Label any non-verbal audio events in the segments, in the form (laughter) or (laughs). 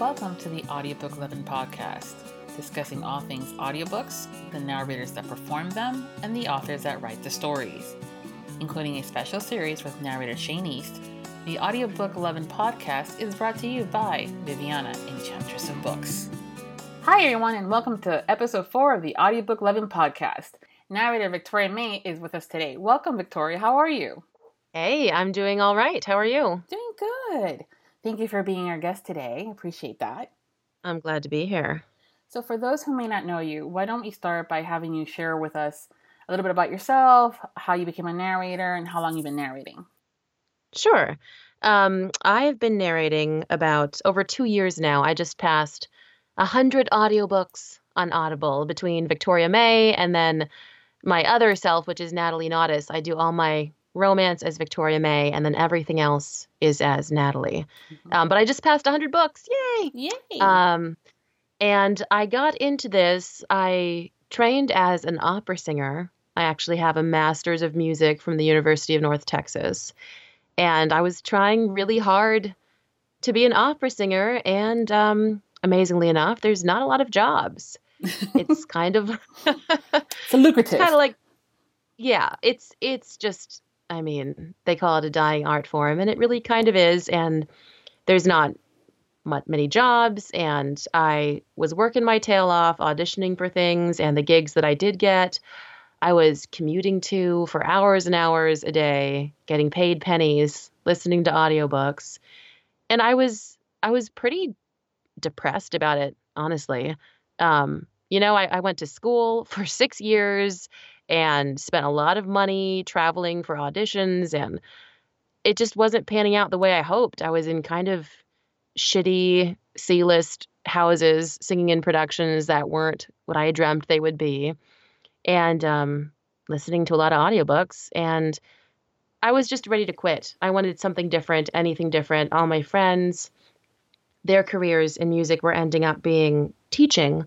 Welcome to the Audiobook Lovin' podcast, discussing all things audiobooks, the narrators that perform them, and the authors that write the stories. Including a special series with narrator Shane East, the Audiobook Lovin' podcast is brought to you by Viviana, Enchantress of Books. Hi, everyone, and welcome to episode four of the Audiobook Lovin' podcast. Narrator Victoria Mei is with us today. Welcome, Victoria. How are you? Hey, I'm doing all right. How are you? Doing good. Thank you for being our guest today. Appreciate that. I'm glad to be here. So, for those who may not know you, why don't we start by having you share with us a little bit about yourself, how you became a narrator, and how long you've been narrating? Sure. Um, I have been narrating about over two years now. I just passed a hundred audiobooks on Audible between Victoria Mei and then my other self, which is Natalie Naudus. I do all my romance as Victoria Mei, and then everything else is as Natalie. Mm-hmm. Um, but I just passed 100 books. Yay! Yay! Um, and I got into this. I trained as an opera singer. I actually have a master's of music from the University of North Texas. And I was trying really hard to be an opera singer. And um, amazingly enough, there's not a lot of jobs. (laughs) It's kind of it's lucrative. (laughs) kind of like yeah, it's it's just I mean, they call it a dying art form, and it really kind of is. And there's not many jobs, and I was working my tail off, auditioning for things, and the gigs that I did get, I was commuting to for hours and hours a day, getting paid pennies, listening to audiobooks. And I was I was pretty depressed about it, honestly. Um, you know, I, I went to school (laughs) for six years and spent a lot of money traveling for auditions and it just wasn't panning out the way I hoped. I was in kind of shitty C-list houses singing in productions that weren't what I dreamt they would be and um, listening to a lot of audiobooks and I was just ready to quit. I wanted something different, anything different. All my friends, their careers in music were ending up being teaching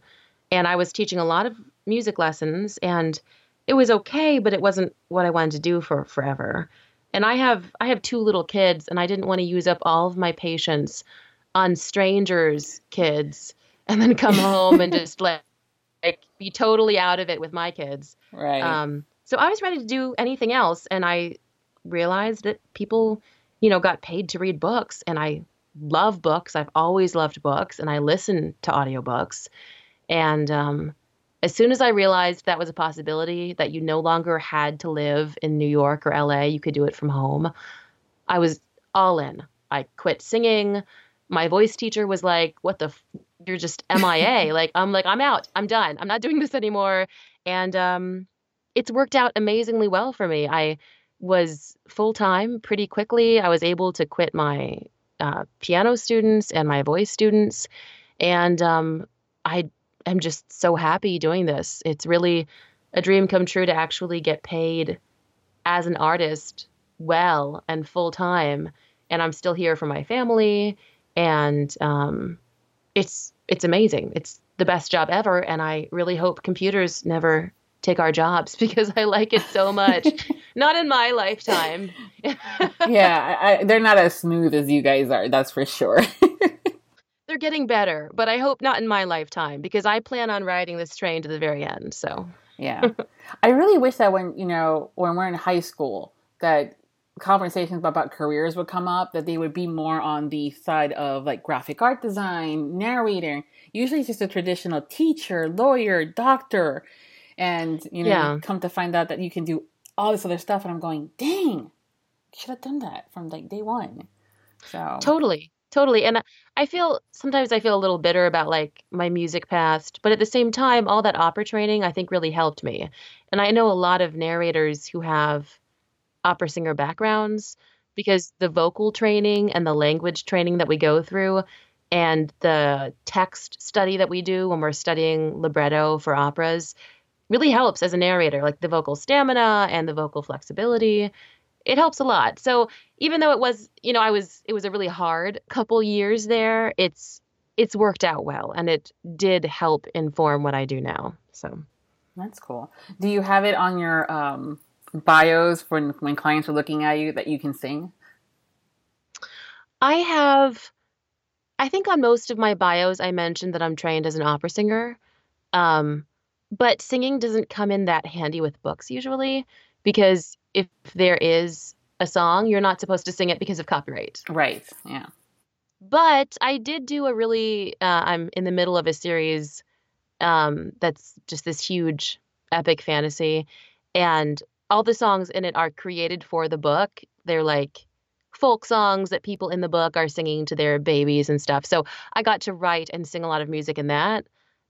and I was teaching a lot of music lessons and it was okay, but it wasn't what I wanted to do for forever. And I have I have two little kids and I didn't want to use up all of my patience on strangers' kids (laughs) and then come home and just like, like be totally out of it with my kids. Right. Um so I was ready to do anything else and I realized that people, you know, got paid to read books and I love books. I've always loved books and I listen to audiobooks. And um as soon as I realized that was a possibility, that you no longer had to live in New York or LA, you could do it from home, I was all in. I quit singing. My voice teacher was like, What the? F- you're just MIA. (laughs) like, I'm like, I'm out. I'm done. I'm not doing this anymore. And um, it's worked out amazingly well for me. I was full time pretty quickly. I was able to quit my uh, piano students and my voice students. And um, I am just so happy doing this. It's really a dream come true to actually get paid as an artist well and full time. And I'm still here for my family. And um, it's it's amazing. It's the best job ever. And I really hope computers never take our jobs (laughs) because I like it so much. (laughs) not in my lifetime. yeah, I, they're not as smooth as you guys are. That's for sure (laughs) getting better, but I hope not in my lifetime because I plan on riding this train to the very end. So yeah, (laughs) I really wish that when you know when we're in high school that conversations about careers would come up that they would be more on the side of like graphic art design, narrating. Usually, it's just a traditional teacher, lawyer, doctor, and you know, yeah. come to find out that you can do all this other stuff. And I'm going, dang, should have done that from like day one. So totally, Totally. And I feel sometimes I feel a little bitter about like my music past, but at the same time, all that opera training I think really helped me. And I know a lot of narrators who have opera singer backgrounds because the vocal training and the language training that we go through and the text study that we do when we're studying libretto for operas really helps as a narrator, like the vocal stamina and the vocal flexibility it helps a lot. So even though it was, you know, I was it was a really hard couple years there, it's it's worked out well and it did help inform what I do now. So that's cool. Do you have it on your um, bios when when clients are looking at you that you can sing? I have I think on most of my bios, I mentioned that I'm trained as an opera singer. Um, but singing doesn't come in that handy with books usually because if there is a song, you're not supposed to sing it because of copyright. Right. Yeah. But I did do a really, uh, I'm in the middle of a series um, that's just this huge epic fantasy. And all the songs in it are created for the book. They're like folk songs that people in the book are singing to their babies and stuff. So I got to write and sing a lot of music in that.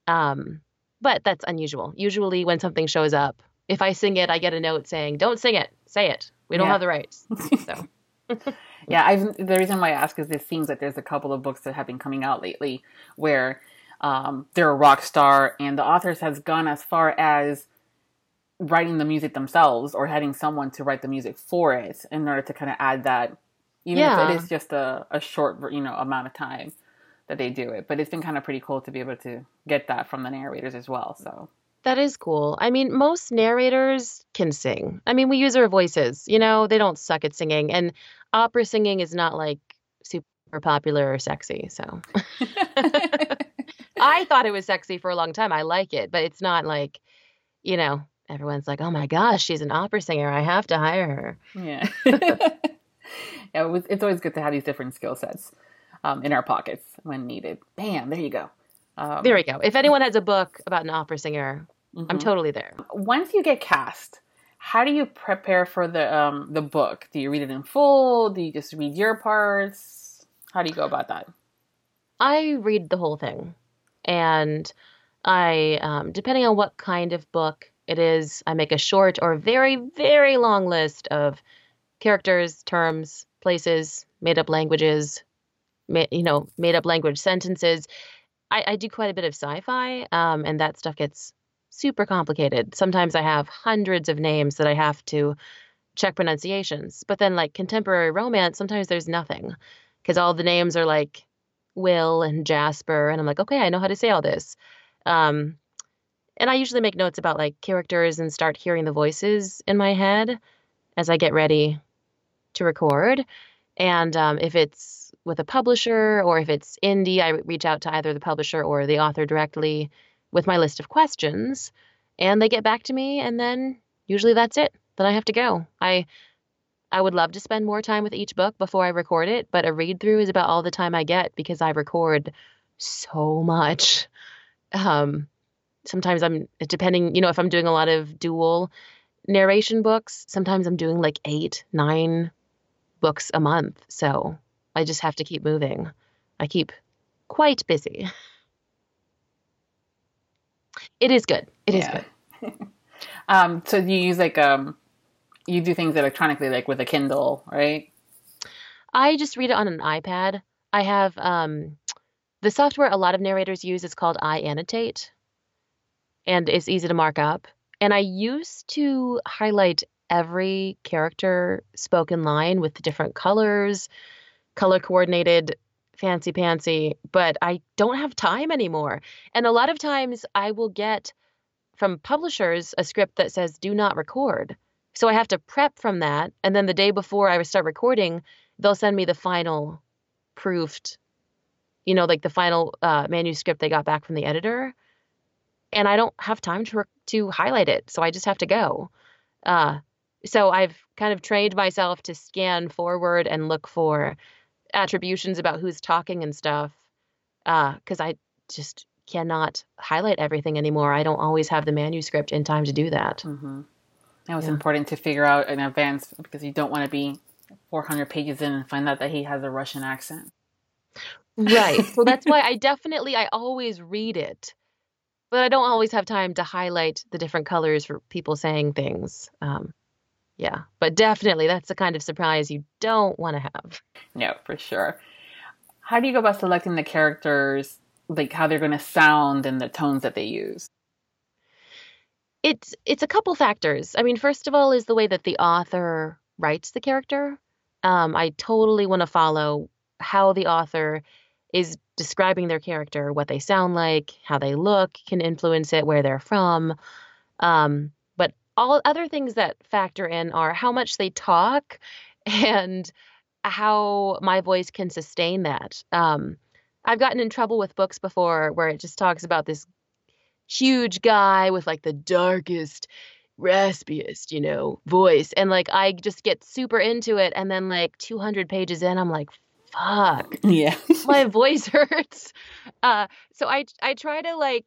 Um, but that's unusual. Usually, when something shows up, if I sing it, I get a note saying, "Don't sing it. Say it. We don't Yeah. have the rights." (laughs) So (laughs) Yeah, I've, the reason why I ask is it seems that there's a couple of books that have been coming out lately where um, they're a rock star and the authors has gone as far as writing the music themselves or having someone to write the music for it in order to kind of add that, even Yeah. if it is just a, a short, you know, amount of time that they do it. But it's been kind of pretty cool to be able to get that from the narrators as well. So that is cool. I mean, most narrators can sing. I mean, we use our voices. You know, they don't suck at singing, and opera singing is not like super popular or sexy. So (laughs) I thought it was sexy for a long time. I like it, but it's not like, you know, everyone's like, "Oh my gosh, she's an opera singer. I have to hire her." Yeah. (laughs) (laughs) yeah, it was, it's always good to have these different skill sets um, in our pockets when needed. Bam, there you go. Um, There we go. If anyone has a book about an opera singer, I'm mhm. totally there. Once you get cast, how do you prepare for the um, the book? Do you read it in full? Do you just read your parts? How do you go about that? I read the whole thing, and I, um, depending on what kind of book it is, I make a short or very, very long list of characters, terms, places, made up languages, ma- you know, made up language sentences. I, I do quite a bit of sci-fi, um, and that stuff gets super complicated. Sometimes I have hundreds of names that I have to check pronunciations. But then, like contemporary romance, sometimes there's nothing because all the names are like Will and Jasper, and I'm like, okay, I know how to say all this. Um, and I usually make notes about like characters and start hearing the voices in my head as I get ready to record. And um, if it's with a publisher or if it's indie, I reach out to either the publisher or the author directly with my list of questions, and they get back to me, and then usually that's it. Then I have to go. I I would love to spend more time with each book before I record it, but a read through is about all the time I get because I record so much. Um, sometimes I'm depending, you know, if I'm doing a lot of dual narration books, sometimes I'm doing like eight, nine books a month. So I just have to keep moving. I keep quite busy. (laughs) It is good. It is Yeah. good. (laughs) Um, so you use like um, you do things electronically, like with a Kindle, right? I just read it on an iPad. I have um, the software a lot of narrators use is called iAnnotate, and it's easy to mark up. And I used to highlight every character spoken line with the different colors, color coordinated, fancy pantsy, but I don't have time anymore. And a lot of times I will get from publishers a script that says do not record. So I have to prep from that. And then the day before I start recording, they'll send me the final proofed, you know, like the final uh, manuscript they got back from the editor. And I don't have time to, to highlight it. So I just have to go. Uh, so I've kind of trained myself to scan forward and look for attributions about who's talking and stuff. Because I just cannot highlight everything anymore. I don't always have the manuscript in time to do that. Mm-hmm. Yeah. important to figure out in advance because you don't want to be 400 pages in and find out that he has a Russian accent. Right. So (laughs) that's why I definitely, I always read it, but I don't always have time to highlight the different colors for people saying things. Um, yeah, but definitely that's the kind of surprise you don't want to have. No, for sure. How do you go about selecting the characters, like how they're going to sound and the tones that they use? It's it's a couple factors. I mean, first of all is the way that the author writes the character. Um, I totally want to follow how the author is describing their character, what they sound like, how they look can influence it, where they're from. Um, all other things that factor in are how much they talk (laughs) and how my voice can sustain that. Um, I've gotten in trouble with books before where it just talks about this huge guy with like the darkest raspiest, you know, voice. And like I just get super into it. And then like 200 pages in, I'm like, fuck. (laughs) Yeah. my voice (laughs) hurts. Uh, so I I try to like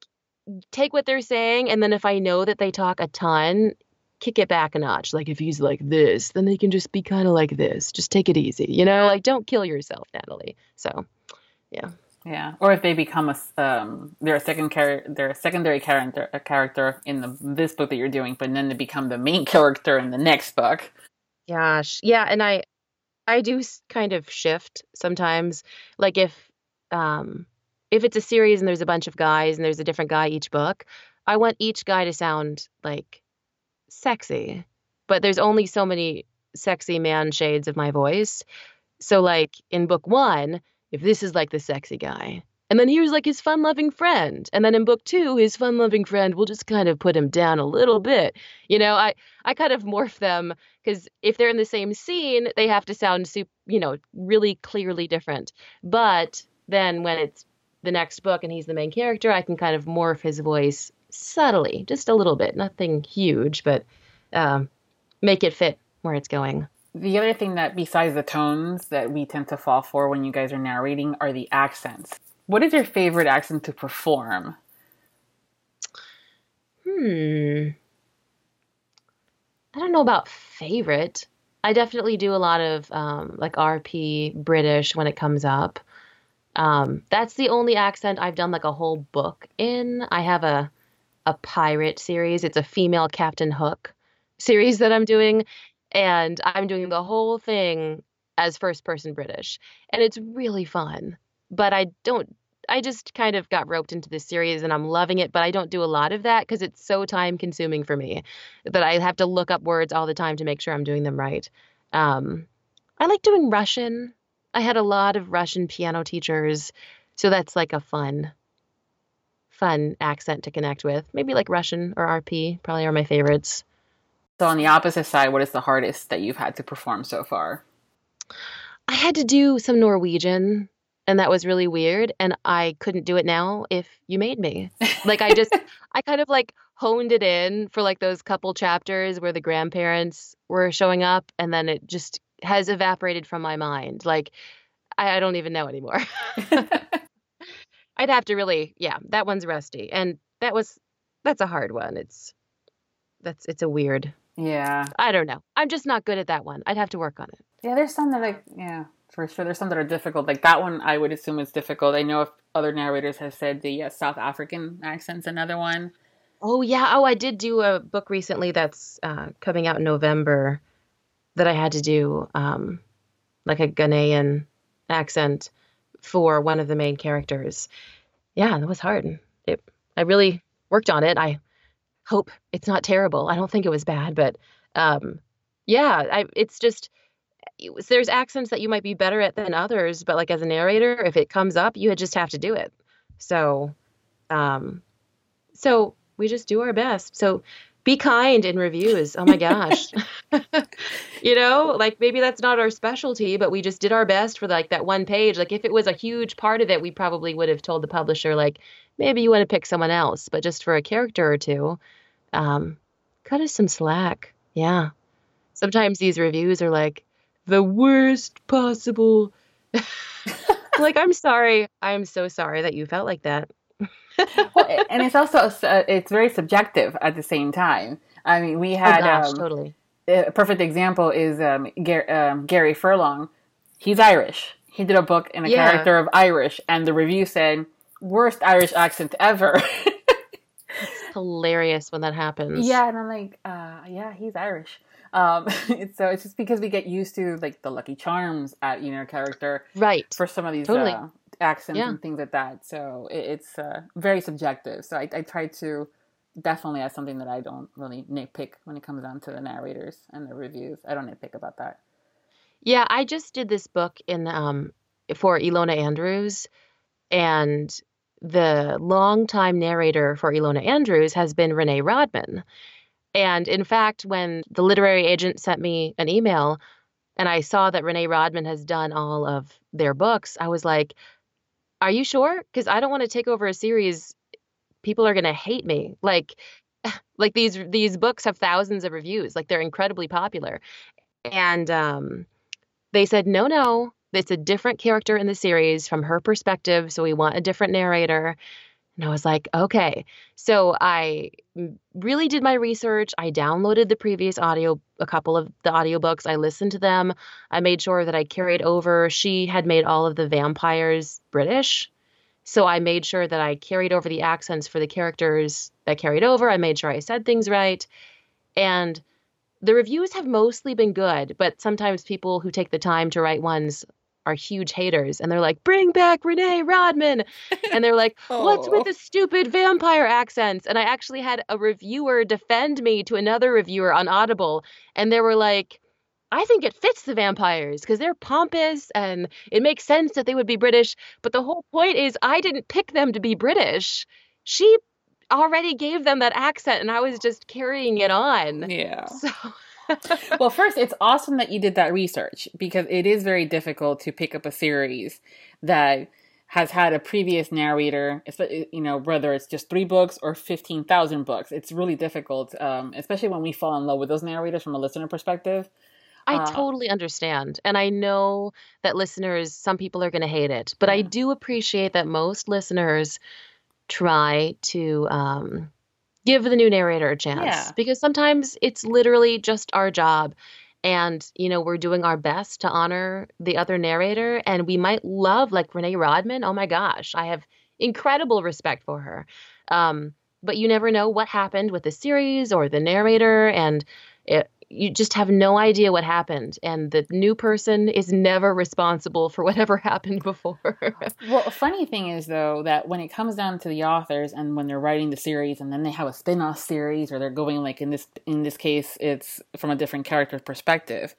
take what they're saying, and then if I know that they talk a ton, kick it back a notch. Like if he's like this, then they can just be kind of like this. Just take it easy, you know. Like don't kill yourself, Natalie. So, yeah. Yeah, or if they become a um, they're a second char- they're a secondary character a character in the this book that you're doing, but then they become the main character in the next book. Gosh, yeah, and I I do kind of shift sometimes. Like if um if it's a series and there's a bunch of guys and there's a different guy each book, I want each guy to sound like sexy, but there's only so many sexy man shades of my voice. So like in book 1 if this is like the sexy guy. And then here's like his fun loving friend. And then in book two, his fun loving friend will just kind of put him down a little bit. You know, I, I kind of morph them because if they're in the same scene, they have to sound, super, you know, really clearly different. But then when it's the next book and he's the main character, I can kind of morph his voice subtly, just a little bit. Nothing huge, but um, make it fit where it's going the other thing that besides the tones that we tend to fall for when you guys are narrating are the accents. What is your favorite accent to perform? Hmm. I don't know about favorite. I definitely do a lot of um, like RP British when it comes up. Um, that's the only accent I've done like a whole book in. I have a a pirate series. It's a female Captain Hook series that I'm doing, and I'm doing the whole thing as first person British. And it's really fun. But I don't I just kind of got roped into this series and I'm loving it, but I don't do a lot of that because it's so time consuming for me that I have to look up words all the time to make sure I'm doing them right. Um, I like doing Russian. I had a lot of Russian piano teachers, so that's like a fun, fun accent to connect with. Maybe like Russian or RP probably are my favorites. So on the opposite side, what is the hardest that you've had to perform so far? I had to do some Norwegian and that was really weird and I couldn't do it now if you made me. (laughs) Like I just I kind of like honed it in for like those couple chapters where the grandparents were showing up and then it just has evaporated from my mind. Like I, I don't even know anymore. (laughs) (laughs) I'd have to really yeah, that one's rusty. And that was that's a hard one. It's that's it's a weird yeah. I don't know. I'm just not good at that one. I'd have to work on it. Yeah, there's some that like yeah, for sure. There's some that are difficult. Like that one, I would assume is difficult. I know if other narrators have said the uh, South African accent's another one. Oh yeah. Oh, I did do a book recently that's uh, coming out in November that I had to do um, like a Ghanaian accent for one of the main characters. Yeah, that was hard. It. I really worked on it. I hope it's not terrible. I don't think it was bad, but um, yeah, I, it's just there's accents that you might be better at than others, but like as a narrator, if it comes up, you just have to do it. So, um, so we just do our best. So be kind in reviews. Oh my gosh. (laughs) (laughs) you know, like maybe that's not our specialty, but we just did our best for like that one page. Like if it was a huge part of it, we probably would have told the publisher like maybe you want to pick someone else, but just for a character or two, um, cut us some slack. Yeah. Sometimes these reviews are like the worst possible. (laughs) like, I'm sorry. I'm so sorry that you felt like that. Well, and it's also uh, it's very subjective at the same time. I mean, we oh, had oh gosh, um, totally. A perfect example is um, Gar- um, Gary Furlong. He's Irish. He did a book in a yeah. character of Irish, and the review said worst Irish accent ever. hilarious when that happens. Yeah, and I'm like, uh, yeah, he's Irish. Um, (laughs) so it's just because we get used to like the Lucky Charms at you know character, right? For some of these totally. uh, accents yeah. and things like that. So it, it's uh, very subjective. So I, I try to definitely as something that I don't really nitpick when it comes down to the narrators and the reviews. I don't nitpick about that. Yeah, I just did this book in um, for Ilona Andrews, and the longtime narrator for Ilona Andrews has been Renee Raudman. And in fact, when the literary agent sent me an email and I saw that Renee Raudman has done all of their books, I was like, Are you sure? Because I don't want to take over a series. People are going to hate me. Like, (laughs) like these these books have thousands of reviews. Like they're incredibly popular. And um, they said, no, no, it's a different character in the series from her perspective. So we want a different narrator. And I was like, okay. So I really did my research. I downloaded the previous audio, a couple of the audiobooks. I listened to them. I made sure that I carried over. She had made all of the vampires British. So I made sure that I carried over the accents for the characters that carried over. I made sure I said things right. And the reviews have mostly been good, but sometimes people who take the time to write ones are huge haters and they're like, bring back Renee Raudman. And they're like, (laughs) what's with the stupid vampire accents? And I actually had a reviewer defend me to another reviewer on Audible. And they were like, I think it fits the vampires because they're pompous and it makes sense that they would be British. But the whole point is, I didn't pick them to be British. She already gave them that accent and I was just carrying it on. Yeah. (laughs) So (laughs) well, first, it's awesome that you did that research because it is very difficult to pick up a series that has had a previous narrator, you know, whether it's just three books or 15,000 books. It's really difficult, um, especially when we fall in love with those narrators from a listener perspective. I uh, totally understand. And I know that listeners, some people are going to hate it, but I do appreciate that most listeners try to um, give the new narrator a chance. Yeah. because sometimes it's literally just our job and you know we're doing our best to honor the other narrator. And we might love like renee raudman. Oh my gosh i have incredible respect for her. Um, but you never know what happened with the series or the narrator. And it, you just have no idea what happened and the new person is never responsible for whatever (laughs) happened before. Well a funny thing is though that when it comes down to the authors and when they're writing the series and then they have a spin-off series or they're going like in this in this case it's from a different character perspective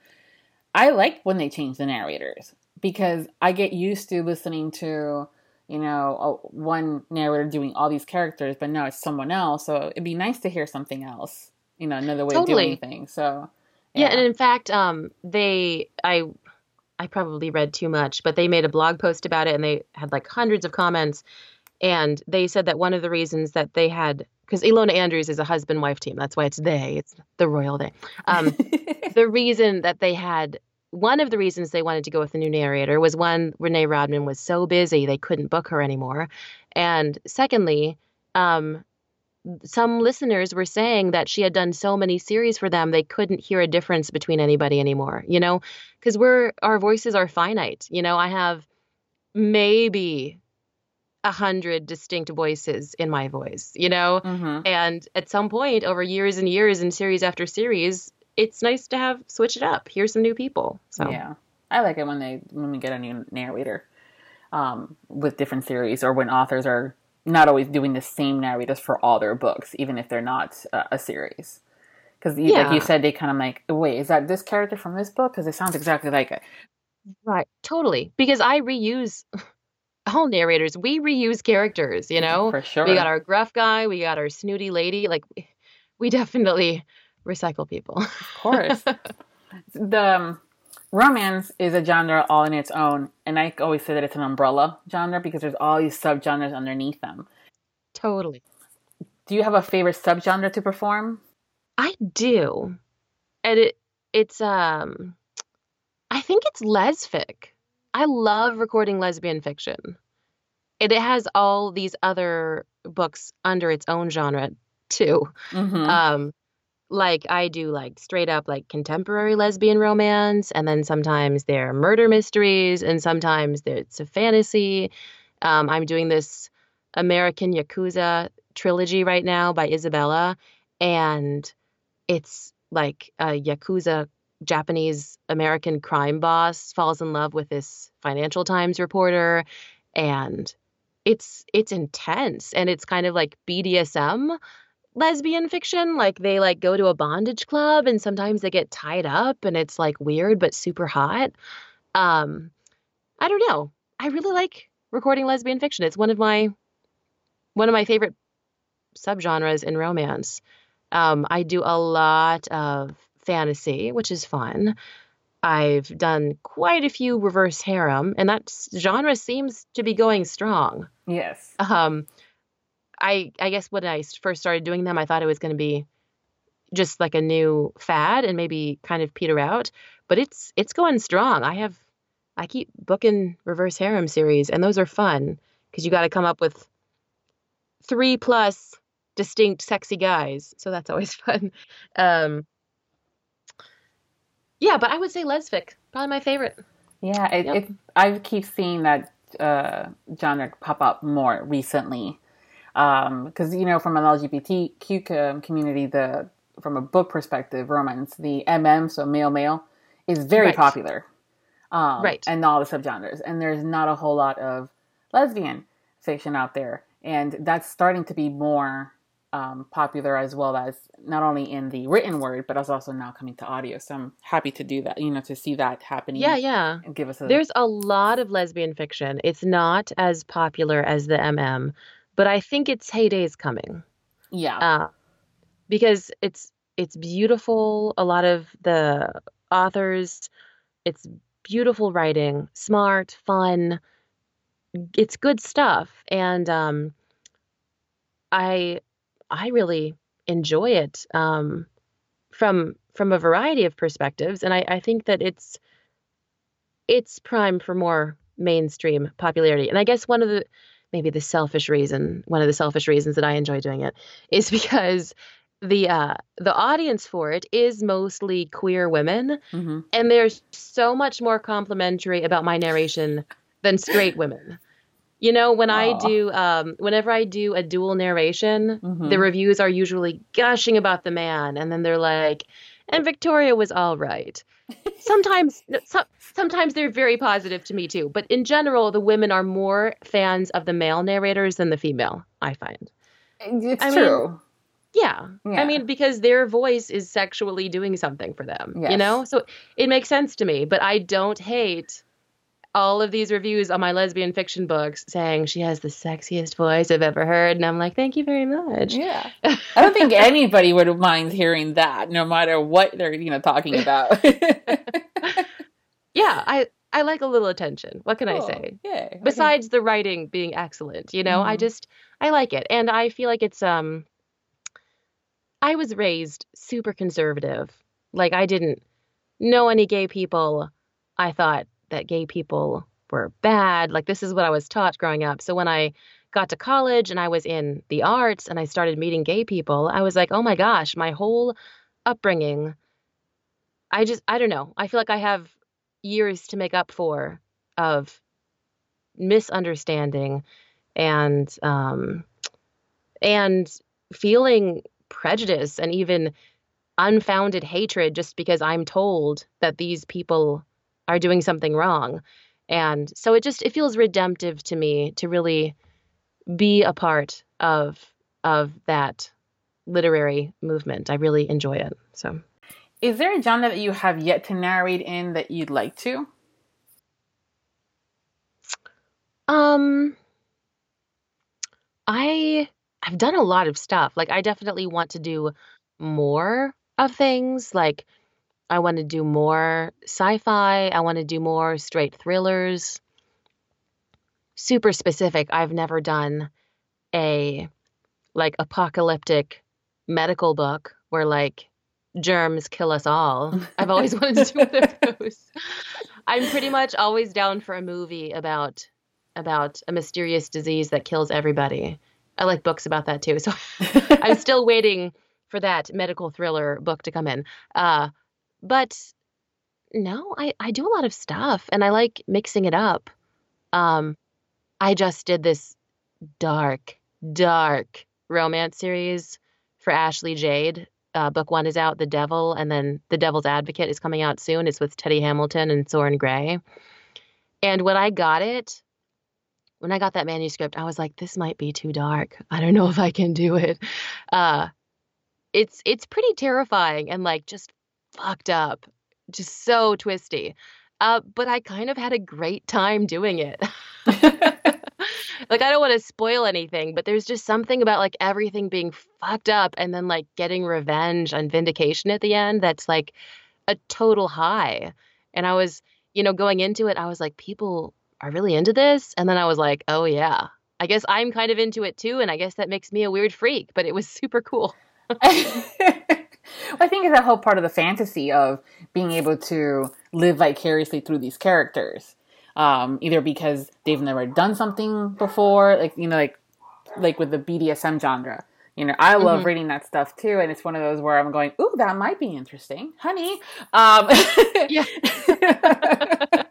i like when they change the narrators because i get used to listening to you know one narrator doing all these characters but now it's someone else so it'd be nice to hear something else you know another way totally. of doing things. So yeah. yeah, and in fact, um, they I I probably read too much, but they made a blog post about it and they had like hundreds of comments. And they said that one of the reasons that they had, because Ilona Andrews is a husband wife team, that's why it's they, it's the royal they. Um, (laughs) the reason that they had, one of the reasons they wanted to go with the new narrator was one, Renee Raudman was so busy they couldn't book her anymore. And secondly, um, some listeners were saying that she had done so many series for them they couldn't hear a difference between anybody anymore you know? Because we're our voices are finite you know? I have maybe a hundred distinct voices in my voice you know? Mm-hmm. and at some point over years and years and series after series it's nice to have switch it up here's some new people so. Yeah. I like it when they when we get a new narrator um, with different series or when authors are not always doing the same narrators for all their books, even if they're not uh, a series. Because, yeah. like you said, they kind of like, wait, is that this character from this book? Because it sounds exactly like it. Right, totally. Because I reuse (laughs) all narrators. We reuse characters, you know? For sure. We got our gruff guy, we got our snooty lady. Like, we (laughs) definitely recycle people. Of course. (laughs) the um, romance is a genre all in its own, and I always say that it's an umbrella genre because there's all these subgenres underneath them. Totally. Do you have a favorite subgenre to perform? I do, and it it's um, I think it's lesfic. I love recording lesbian fiction. It, it has all these other books under its own genre too. Mm-hmm. Um, like I do like straight up like contemporary lesbian romance, and then sometimes they're murder mysteries, and sometimes it's a fantasy. Um, I'm doing this American Yakuza trilogy right now by Isabella, and it's like a Yakuza Japanese American crime boss falls in love with this Financial Times reporter, and it's it's intense and it's kind of like BDSM lesbian fiction like they like go to a bondage club and sometimes they get tied up and it's like weird but super hot. Um i don't know. I really like recording lesbian fiction. It's one of my one of my favorite subgenres in romance. Um i do a lot of fantasy which is fun. I've done quite a few reverse harem, and that genre seems to be going strong. Yes. Um, I I guess when I first started doing them, I thought it was going to be just like a new fad and maybe kind of peter out, but it's it's going strong. I have I keep booking reverse harem series, and those are fun because you got to come up with three plus distinct sexy guys, so that's always (laughs) fun. Um, yeah, but I would say lesfic probably my favorite. Yeah, it, yep. it, I keep seeing that uh, genre pop up more recently because um, you know from an LGBTQ community, the from a book perspective, romance, the MM, so male male, is very right. popular, um, right? And all the subgenres, and there's not a whole lot of lesbian fiction out there, and that's starting to be more um, popular as well as not only in the written word, but as also now coming to audio. So I'm happy to do that, you know, to see that happening. Yeah, yeah. And give us a. There's a lot of lesbian fiction. It's not as popular as the MM, but I think its heyday is coming. Yeah. Uh, because it's it's beautiful. A lot of the authors, it's beautiful writing, smart, fun. It's good stuff, and um, I I really enjoy it um, from from a variety of perspectives, and I, I think that it's it's prime for more mainstream popularity. And I guess one of the maybe the selfish reason, one of the selfish reasons that I enjoy doing it is (laughs) because the uh the audience for it is mostly queer women mm-hmm. and there's so much more complimentary about my narration than straight women you know, when Aww. I do, um, whenever I do a dual narration, mm-hmm. the reviews are usually gushing about the man, and then they're like, "And Victoria was all right." sometimes, (laughs) so, sometimes they're very positive to me too, but in general, the women are more fans of the male narrators than the female. I find it's I true. Mean, yeah. yeah. I mean, because their voice is sexually doing something for them, yes. you know? So it makes sense to me, but I don't hate all of these reviews on my lesbian fiction books saying she has the sexiest voice I've ever heard. And I'm like, thank you very much. Yeah. (laughs) I don't think anybody would mind hearing that, no matter what they're, you know, talking about. (laughs) yeah, I I like a little attention. What can cool. I say? Yeah. Besides the writing being excellent, you know, mm-hmm. I just I like it. And I feel like it's um I was raised super conservative. Like I didn't know any gay people. I thought that gay people were bad. Like this is what I was taught growing up. So when I got to college and I was in the arts and I started meeting gay people, I was like, "Oh my gosh, my whole upbringing I just I don't know. I feel like I have years to make up for of misunderstanding and um and feeling prejudice and even unfounded hatred just because I'm told that these people are doing something wrong. And so it just it feels redemptive to me to really be a part of of that literary movement. I really enjoy it. So is there a genre that you have yet to narrate in that you'd like to? Um I I've done a lot of stuff. Like I definitely want to do more of things like I want to do more sci fi. I want to do more straight thrillers. Super specific. I've never done a like apocalyptic medical book where like germs kill us all. I've always wanted to do one of (laughs) those. I'm pretty much always down for a movie about about a mysterious disease that kills everybody. I like books about that too. So (laughs) I'm (laughs) still waiting for that medical thriller book to come in. Uh, but no, I, I do a lot of stuff and I like mixing it up. Um, I just did this dark, dark romance series for Ashley Jade. Uh, book one is out, The Devil, and then The Devil's Advocate is coming out soon. It's with Teddy Hamilton and Soren Grey. And when I got it, when I got that manuscript, I was like, this might be too dark. I don't know if I can do it. Uh, it's it's pretty terrifying and like just fucked up, just so twisty. Uh, but I kind of had a great time doing it. (laughs) like I don't want to spoil anything, but there's just something about like everything being fucked up and then like getting revenge and vindication at the end that's like a total high. And I was, you know, going into it, I was like, people are really into this. And then I was like, oh, yeah, I guess I'm kind of into it too. And I guess that makes me a weird freak, but it was super cool. (laughs) (laughs) I think it's a whole part of the fantasy of being able to live vicariously through these characters. Um, either because they've never done something before, like you know, like like with the BDSM genre. You know, I love mm-hmm. reading that stuff too, and it's one of those where I'm going, "Ooh, that might be interesting, honey." Um, yeah. (laughs)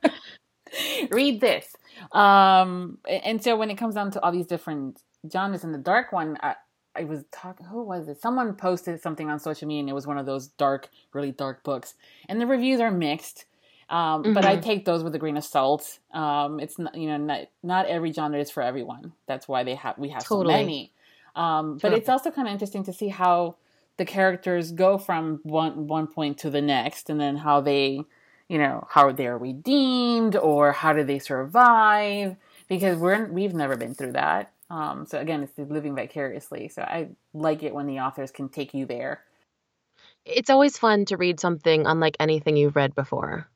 read this. Um, and so when it comes down to all these different genres, and the dark one, I, I was talking. Who was it? Someone posted something on social media, and it was one of those dark, really dark books, and the reviews are mixed. Um, mm-hmm. But I mm-hmm. take those with a grain of salt. Um, it's not, you know, not, not every genre is for everyone. That's why they have we have totally. so many. Um, but totally. it's also kind of interesting to see how the characters go from one one point to the next, and then how they, you know, how they're redeemed or how do they survive? Because we're we've never been through that. Um, so again, it's living vicariously. So I like it when the authors can take you there. It's always fun to read something unlike anything you've read before.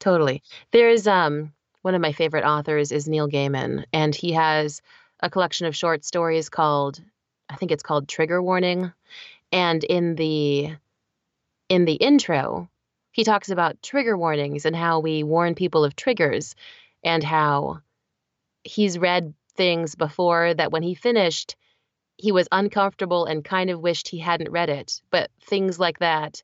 Totally. There's um one of my favorite authors is Neil Gaiman, and he has a collection of short stories called I think it's called Trigger Warning. And in the in the intro, he talks about trigger warnings and how we warn people of triggers and how he's read things before that when he finished, he was uncomfortable and kind of wished he hadn't read it. But things like that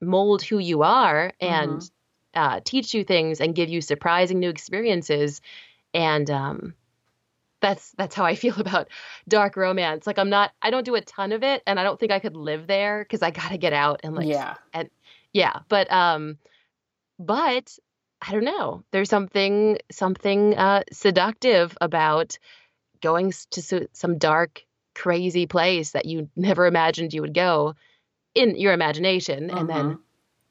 mold who you are and mm-hmm. uh, teach you things and give you surprising new experiences. And um, that's that's how I (laughs) feel about dark romance. Like I'm not, I don't do a ton of it, and I don't think I could live there because I got to get out and like, yeah, and yeah. But um, but I don't know. There's something something uh, seductive about going to some dark, crazy place that you (laughs) never imagined you would go in your imagination, uh-huh. and then uh-huh.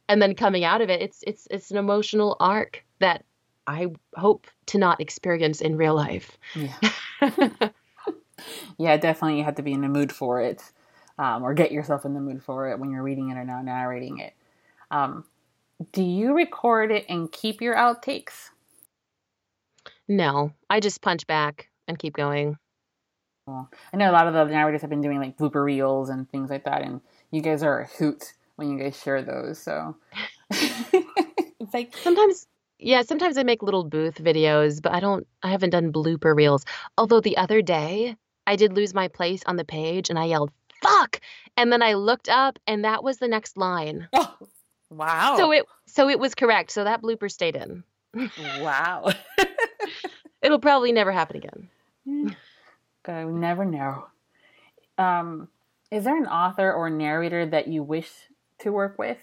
and then coming out of it. It's it's it's an emotional arc that I hope to not experience in real life. Yeah, (laughs) yeah, definitely. You have to be in the mood for it, um, or get yourself in the mood for it when you're reading it or now narrating it. Um, do you record it and keep your outtakes? No, I just punch back and keep going. Well, I know a lot of the narrators have been doing like blooper reels and things like that, and you guys are a hoot when you guys share those. So (laughs) it's like sometimes, yeah, sometimes I make little booth videos, but I don't, I haven't done blooper reels. Although the other day I did lose my place on the page and I yelled, fuck! And then I looked up and that was the next line. (laughs) Oh. Wow. So it so it was correct. So that blooper stayed in. wow. (laughs) It'll probably never happen again. God, we never know. Um, is there an author or narrator that you wish to work with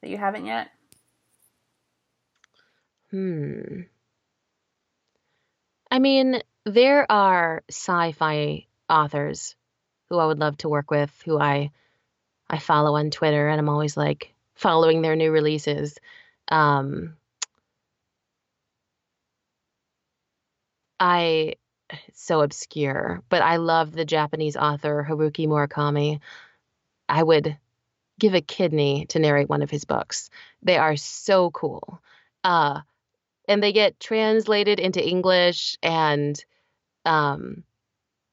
that you haven't yet? Hmm. I mean, there are sci-fi authors who I would love to work with, who I I follow on Twitter, and I'm always like, following their new releases. Um, I so obscure, but I love the Japanese author Haruki Murakami. I would give a kidney to narrate one of his books. They are so cool. Uh, and they get translated into English and um,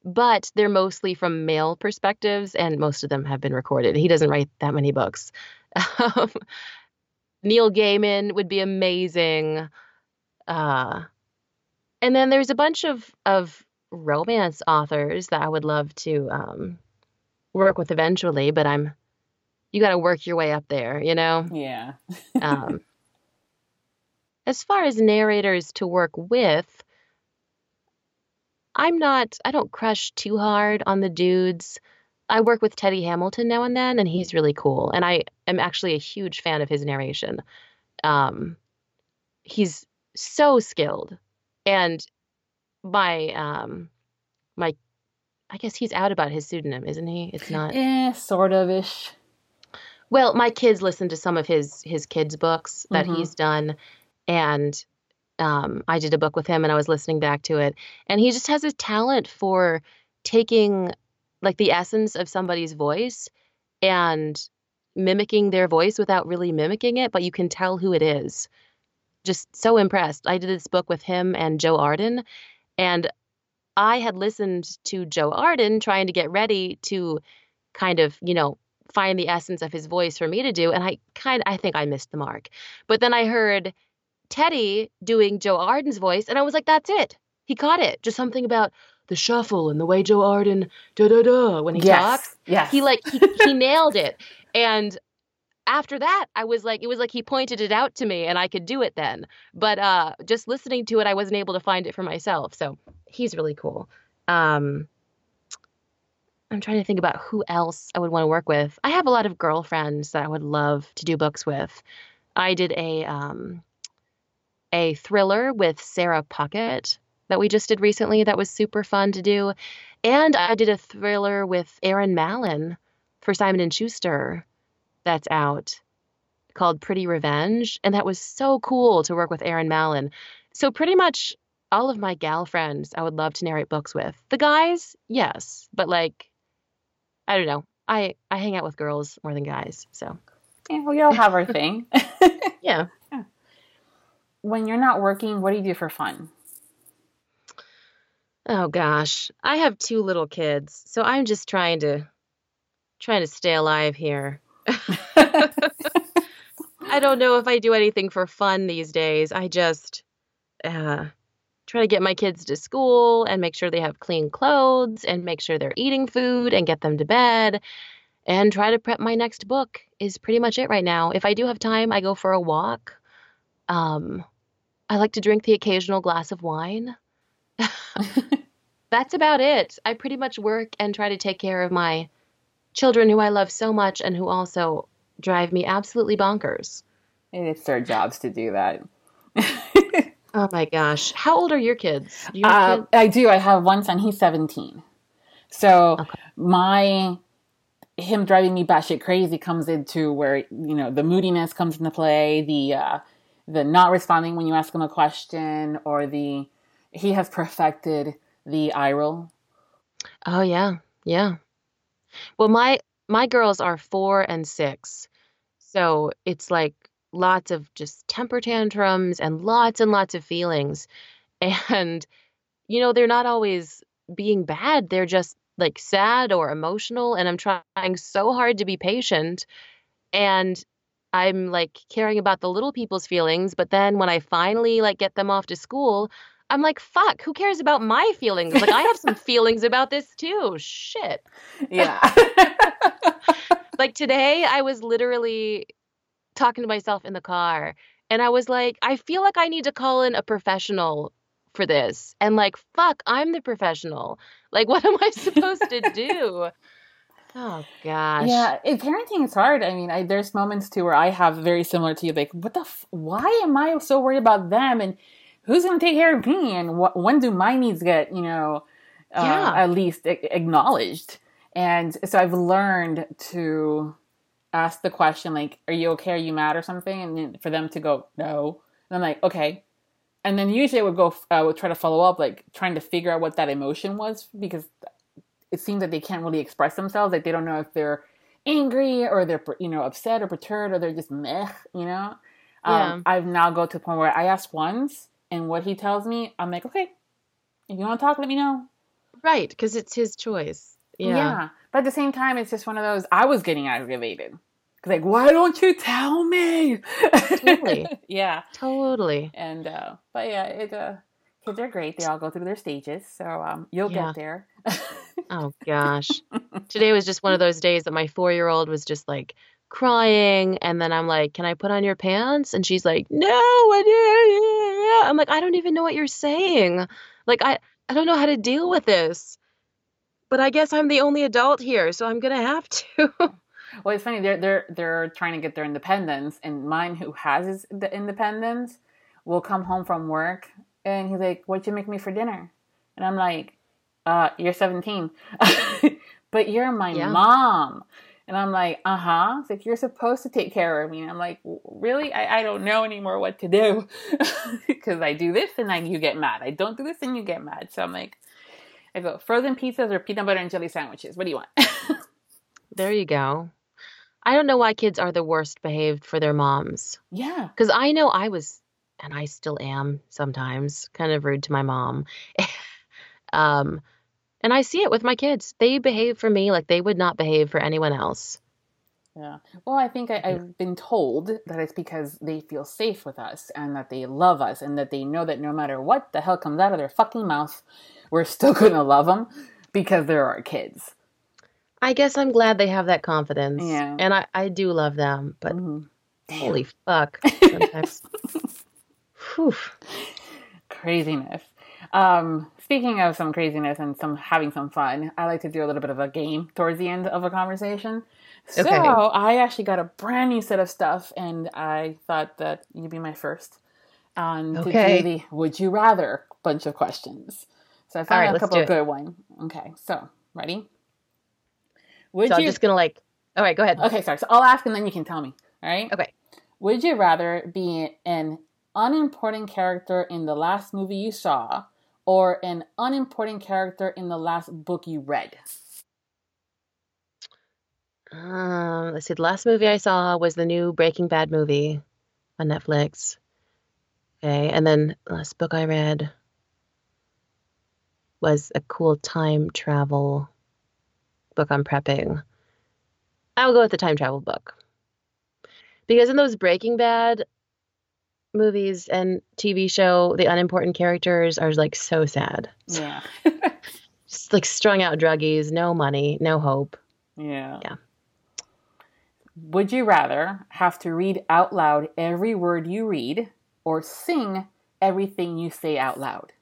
but they're mostly from male perspectives and most of them have been recorded. He doesn't write that many books. Um, Neil Gaiman would be amazing. Uh, and then there's a bunch of of romance authors that I would love to um, work with eventually, but I'm you got to work your way up there, you know? Yeah. um, (laughs) as far as narrators to work with, I'm not, I don't crush too hard on the dudes. I work with Teddy Hamilton now and then, and he's really cool. And I am actually a huge fan of his narration. Um, he's so skilled, and my um, my, I guess he's out about his pseudonym, isn't he? It's not. Eh, sort of ish. Well, my kids listen to some of his his kids books that mm-hmm. he's done, and um, I did a book with him, and I was listening back to it, and he just has a talent for taking like the essence of somebody's voice and mimicking their voice without really mimicking it, but you can tell who it is. Just so impressed. I did this book with him and Joe Arden, and I had listened to Joe Arden trying to get ready to kind of, you know, find the essence of his voice for me to do, and I kind I think I missed the mark. But then I heard Teddy doing Joe Arden's voice, and I was like, that's it. He caught it. Just something about the shuffle and the way Joe Arden da da da when he Yes, talks. yes. He like he, he nailed it. And after that, I was like, it was like he pointed it out to me and I could do it then. But uh just listening to it, I wasn't able to find it for myself. So he's really cool. Um I'm trying to think about who else I would want to work with. I have a lot of girlfriends that I would love to do books with. I did a um a thriller with Sarah Puckett that we just did recently that was super fun to do. And I did a thriller with Erin Mallon for Simon and Schuster that's out called Pretty Revenge and that was so cool to work with Erin Mallon. So pretty much all of my gal friends I would love to narrate books with. The guys, yes, but like I don't know. I I hang out with girls more than guys. So, Yeah, we all have our thing. (laughs) (laughs) yeah. when you're not working, what do you do for fun? Oh gosh, I have two little kids, so I'm just trying to trying to stay alive here. (laughs) I don't know if I do anything for fun these days. I just uh, try to get my kids to school and make sure they have clean clothes and make sure they're eating food and get them to bed and try to prep my next book is pretty much it right now. If I do have time, I go for a walk. Um, I like to drink the occasional glass of wine. (laughs) That's about it. I pretty much work and try to take care of my children who I love so much and who also drive me absolutely bonkers. And It's their jobs to do that. (laughs) Oh my gosh. How old are your kids? Do you Uh, kids? I do. I have one son. He's 17. So Okay. my him driving me batshit crazy comes into where you know the moodiness comes into play, the uh, the not responding when you ask him a question, or the he has perfected the eye roll. Oh yeah. Yeah. Well, my my girls are 4 and 6. So, it's like lots of just temper tantrums and lots and lots of feelings. (laughs) And you know, they're not always being bad. They're just like sad or emotional and I'm trying so hard to be patient and I'm like caring about the little people's feelings, but then when I finally like get them off to school, I'm like, fuck, who cares about my feelings? Like I have some (laughs) feelings about this too. Shit. Yeah. (laughs) Like today I was literally talking to myself in the car and I was like, I feel like I need to call in a professional for this. And like, fuck, I'm the professional. Like what am I supposed to do? Oh gosh. Yeah, it, parenting is hard. I mean, I, there's moments too where I have very similar to you. Like, what the? F- why am I so worried about them? And who's going to take care of me? And wh- when do my needs get, you know, uh, Yeah. at least a- acknowledged? And so I've learned to ask the question, like, "Are you okay? Are you mad or something?" And then for them to go, "No," and I'm like, "Okay." And then usually I would go, I would try to follow up, like trying to figure out what that emotion was because it seems that they can't really express themselves. Like they don't know if they're angry or they're you know upset or perturbed or they're just meh. You know. Yeah. Um, I've now go to a point where I ask once, and what he tells me, I'm like, okay, if you want to talk, let me know. Right, because it's his choice. Yeah. yeah. But at the same time, it's just one of those. I was getting aggravated. Like, why don't you tell me? Totally. (laughs) yeah. Totally. And uh, but yeah, it uh, kids are great. They all go through their stages, so um, you'll Yeah. get there. Oh gosh. Today was just one of those days that my four year old was just like crying and then I'm like, Can I put on your pants? And she's like, No, I didn't. I'm like, I don't even know what you're saying. Like I, I don't know how to deal with this. But I guess I'm the only adult here, so I'm gonna have to. (laughs) Well, it's funny. They're they're they're trying to get their independence, and mine, who has the independence, will come home from work, and he's like, "What'd you make me for dinner?" And I'm like, uh, "You're 17, (laughs) but you're my Yeah. mom." And I'm like, "Uh huh." It's like you're supposed to take care of me. And I'm like, "Really? I, I don't know anymore what to do (laughs) because I do this and then you get mad. I don't do this and you get mad." So I'm like, I go frozen pizzas or peanut butter and jelly sandwiches. What do you want? (laughs) there you go. I don't know why kids are the worst behaved for their moms. Yeah. Because I know I was, and I still am sometimes, kind of rude to my mom. (laughs) um, and I see it with my kids. They behave for me like they would not behave for anyone else. Yeah. Well, I think I, I've been told that it's because they feel safe with us and that they love us and that they know that no matter what the hell comes out of their fucking mouth, we're still (laughs) going to love them because they're our kids. I guess I'm glad they have that confidence. Yeah. And I, I do love them, but Mhm. holy fuck. (laughs) Sometimes. Whew. Craziness. Um, speaking of some craziness and some having some fun, I like to do a little bit of a game towards the end of a conversation. So Okay. I actually got a brand new set of stuff, and I thought that you'd be my first um, to do the "Would you rather" bunch of questions. So I found right, a couple of good ones. Okay, so ready? Would So I'm just going to like, all right, go ahead. Okay, sorry. So I'll ask, and then you can tell me. All right. Okay. Would you rather be an unimportant character in the last movie you saw or an unimportant character in the last book you read? Um, let's see. The last movie I saw was the new Breaking Bad movie on Netflix. Okay, and then the last book I read was a cool time travel book I'm prepping. I'll go with the time travel book. Because in those Breaking Bad movies and TV show, the unimportant characters are like so sad. Yeah. (laughs) Just like strung out druggies, no money, no hope. yeah. Yeah. Would you rather have to read out loud every word you read or sing everything you say out loud?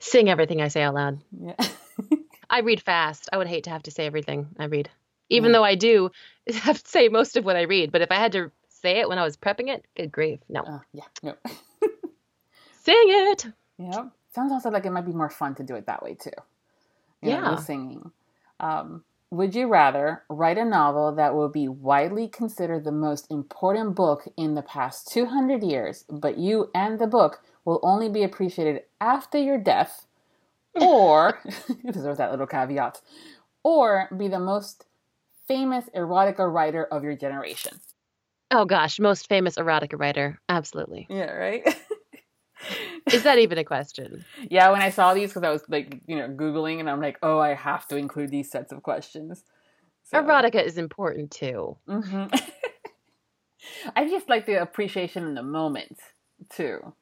Sing everything I say out loud. Yeah. (laughs) I read fast. I would hate to have to say everything I read, even Yeah. though I do (laughs) have to say most of what I read. But if I had to say it when I was prepping it, good grief, no. Uh, yeah. No. (laughs) Sing it. Yeah. Sounds also like it might be more fun to do it that way too. You Yeah. the singing. Um, would you rather write a novel that will be widely considered the most important book in the past 200 years, but you and the book will only be appreciated after your death, (laughs) or, (laughs) deserves that little caveat, or be the most famous erotica writer of your generation? Oh gosh, most famous erotica writer. Absolutely. Yeah, right? (laughs) Is that even a question? Yeah, when I saw these, because I was like, you know, Googling and I'm like, oh, I have to include these sets of questions. So- Erotica is important too. Mhm. (laughs) I just like the appreciation in the moment, too.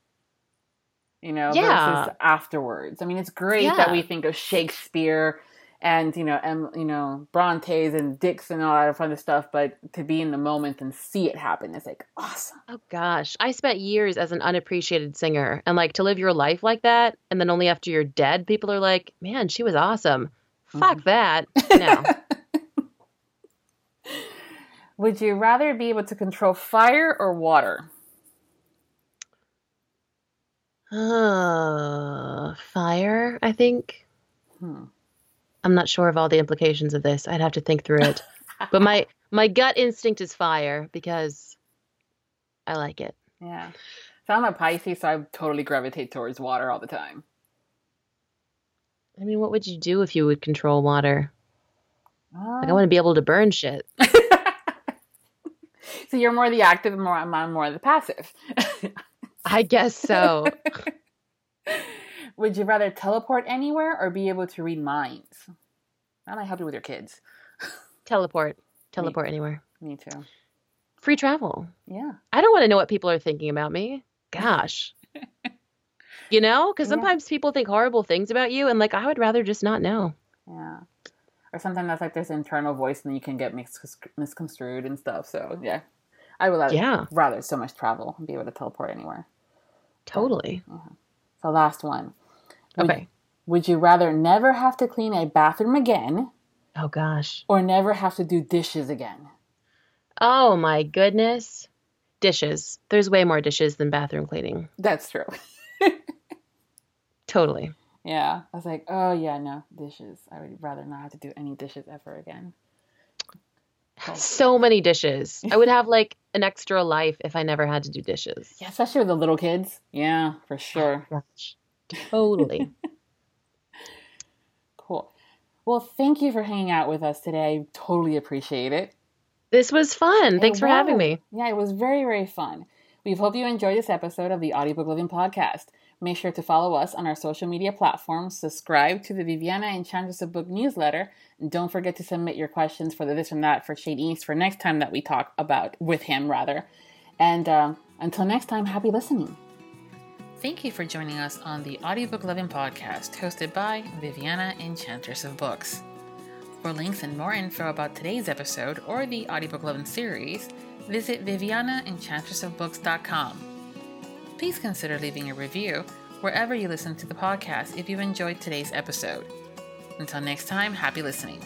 You know, Yeah. versus afterwards. I mean, it's great that we think of Shakespeare and, you know, and, you know, Brontes and Dix and all that fun stuff, but to be in the moment and see it happen is like awesome. Oh gosh, I spent years as an unappreciated singer, and like to live your life like that, and then only after you're dead, people are like, "Man, she was awesome." Fuck that. No. (laughs) Would you rather be able to control fire or water? Uh, fire, I think. Hmm. I'm not sure of all the implications of this. I'd have to think through it. (laughs) but my my gut instinct is fire because I like it. Yeah. So I'm a Pisces, so I totally gravitate towards water all the time. I mean, what would you do if you would control water? Like I Um, want to be able to burn shit. (laughs) so you're more the active, and more I'm more the passive. I guess so. (laughs) Would you rather teleport anywhere or be able to read minds? That might help you with your kids. Teleport. (laughs) Teleport anywhere. Me too. Free travel. Yeah. I don't want to know what people are thinking about me. Gosh. (laughs) you know, because Yeah. sometimes people think horrible things about you, and like I would rather just not know. Yeah. Or sometimes that's like this internal voice and you can get mis- misconstrued and stuff. So yeah. I would rather, Yeah. rather so much travel and be able to teleport anywhere. Totally. So last one. Would- Okay. Would you rather never have to clean a bathroom again Oh gosh. or never have to do dishes again? Oh my goodness. Dishes. There's way more dishes than bathroom cleaning. That's true. Totally. (laughs) Yeah. I was like, oh, yeah, no, dishes. I would rather not have to do any dishes ever again. So many dishes. I would have like an extra life if I never had to do dishes. (laughs) Yeah, especially with the little kids. Yeah, for oh, sure. Gosh. Totally. (laughs) Cool. Well, thank you for hanging out with us today. I totally appreciate it. This was fun. Thanks It for having me. Yeah, it was very, very fun. We hope you enjoyed this episode of the Audiobook Lovin' Podcast. Make sure to follow us on our social media platforms, subscribe to the Viviana Enchantress of Book newsletter, and don't forget to submit your questions for the this and that for Shane East for next time that we talk about, with him rather. And um, until next time, happy listening. Thank you for joining us on the Audiobook Lovin' Podcast, hosted by Viviana Enchantress of Books. For links and more info about today's episode or the Audiobook Lovin' series, visit vivianaenchantressofbooks.com. Please consider leaving a review wherever you listen to the podcast if you enjoyed today's episode. Until next time, happy listening.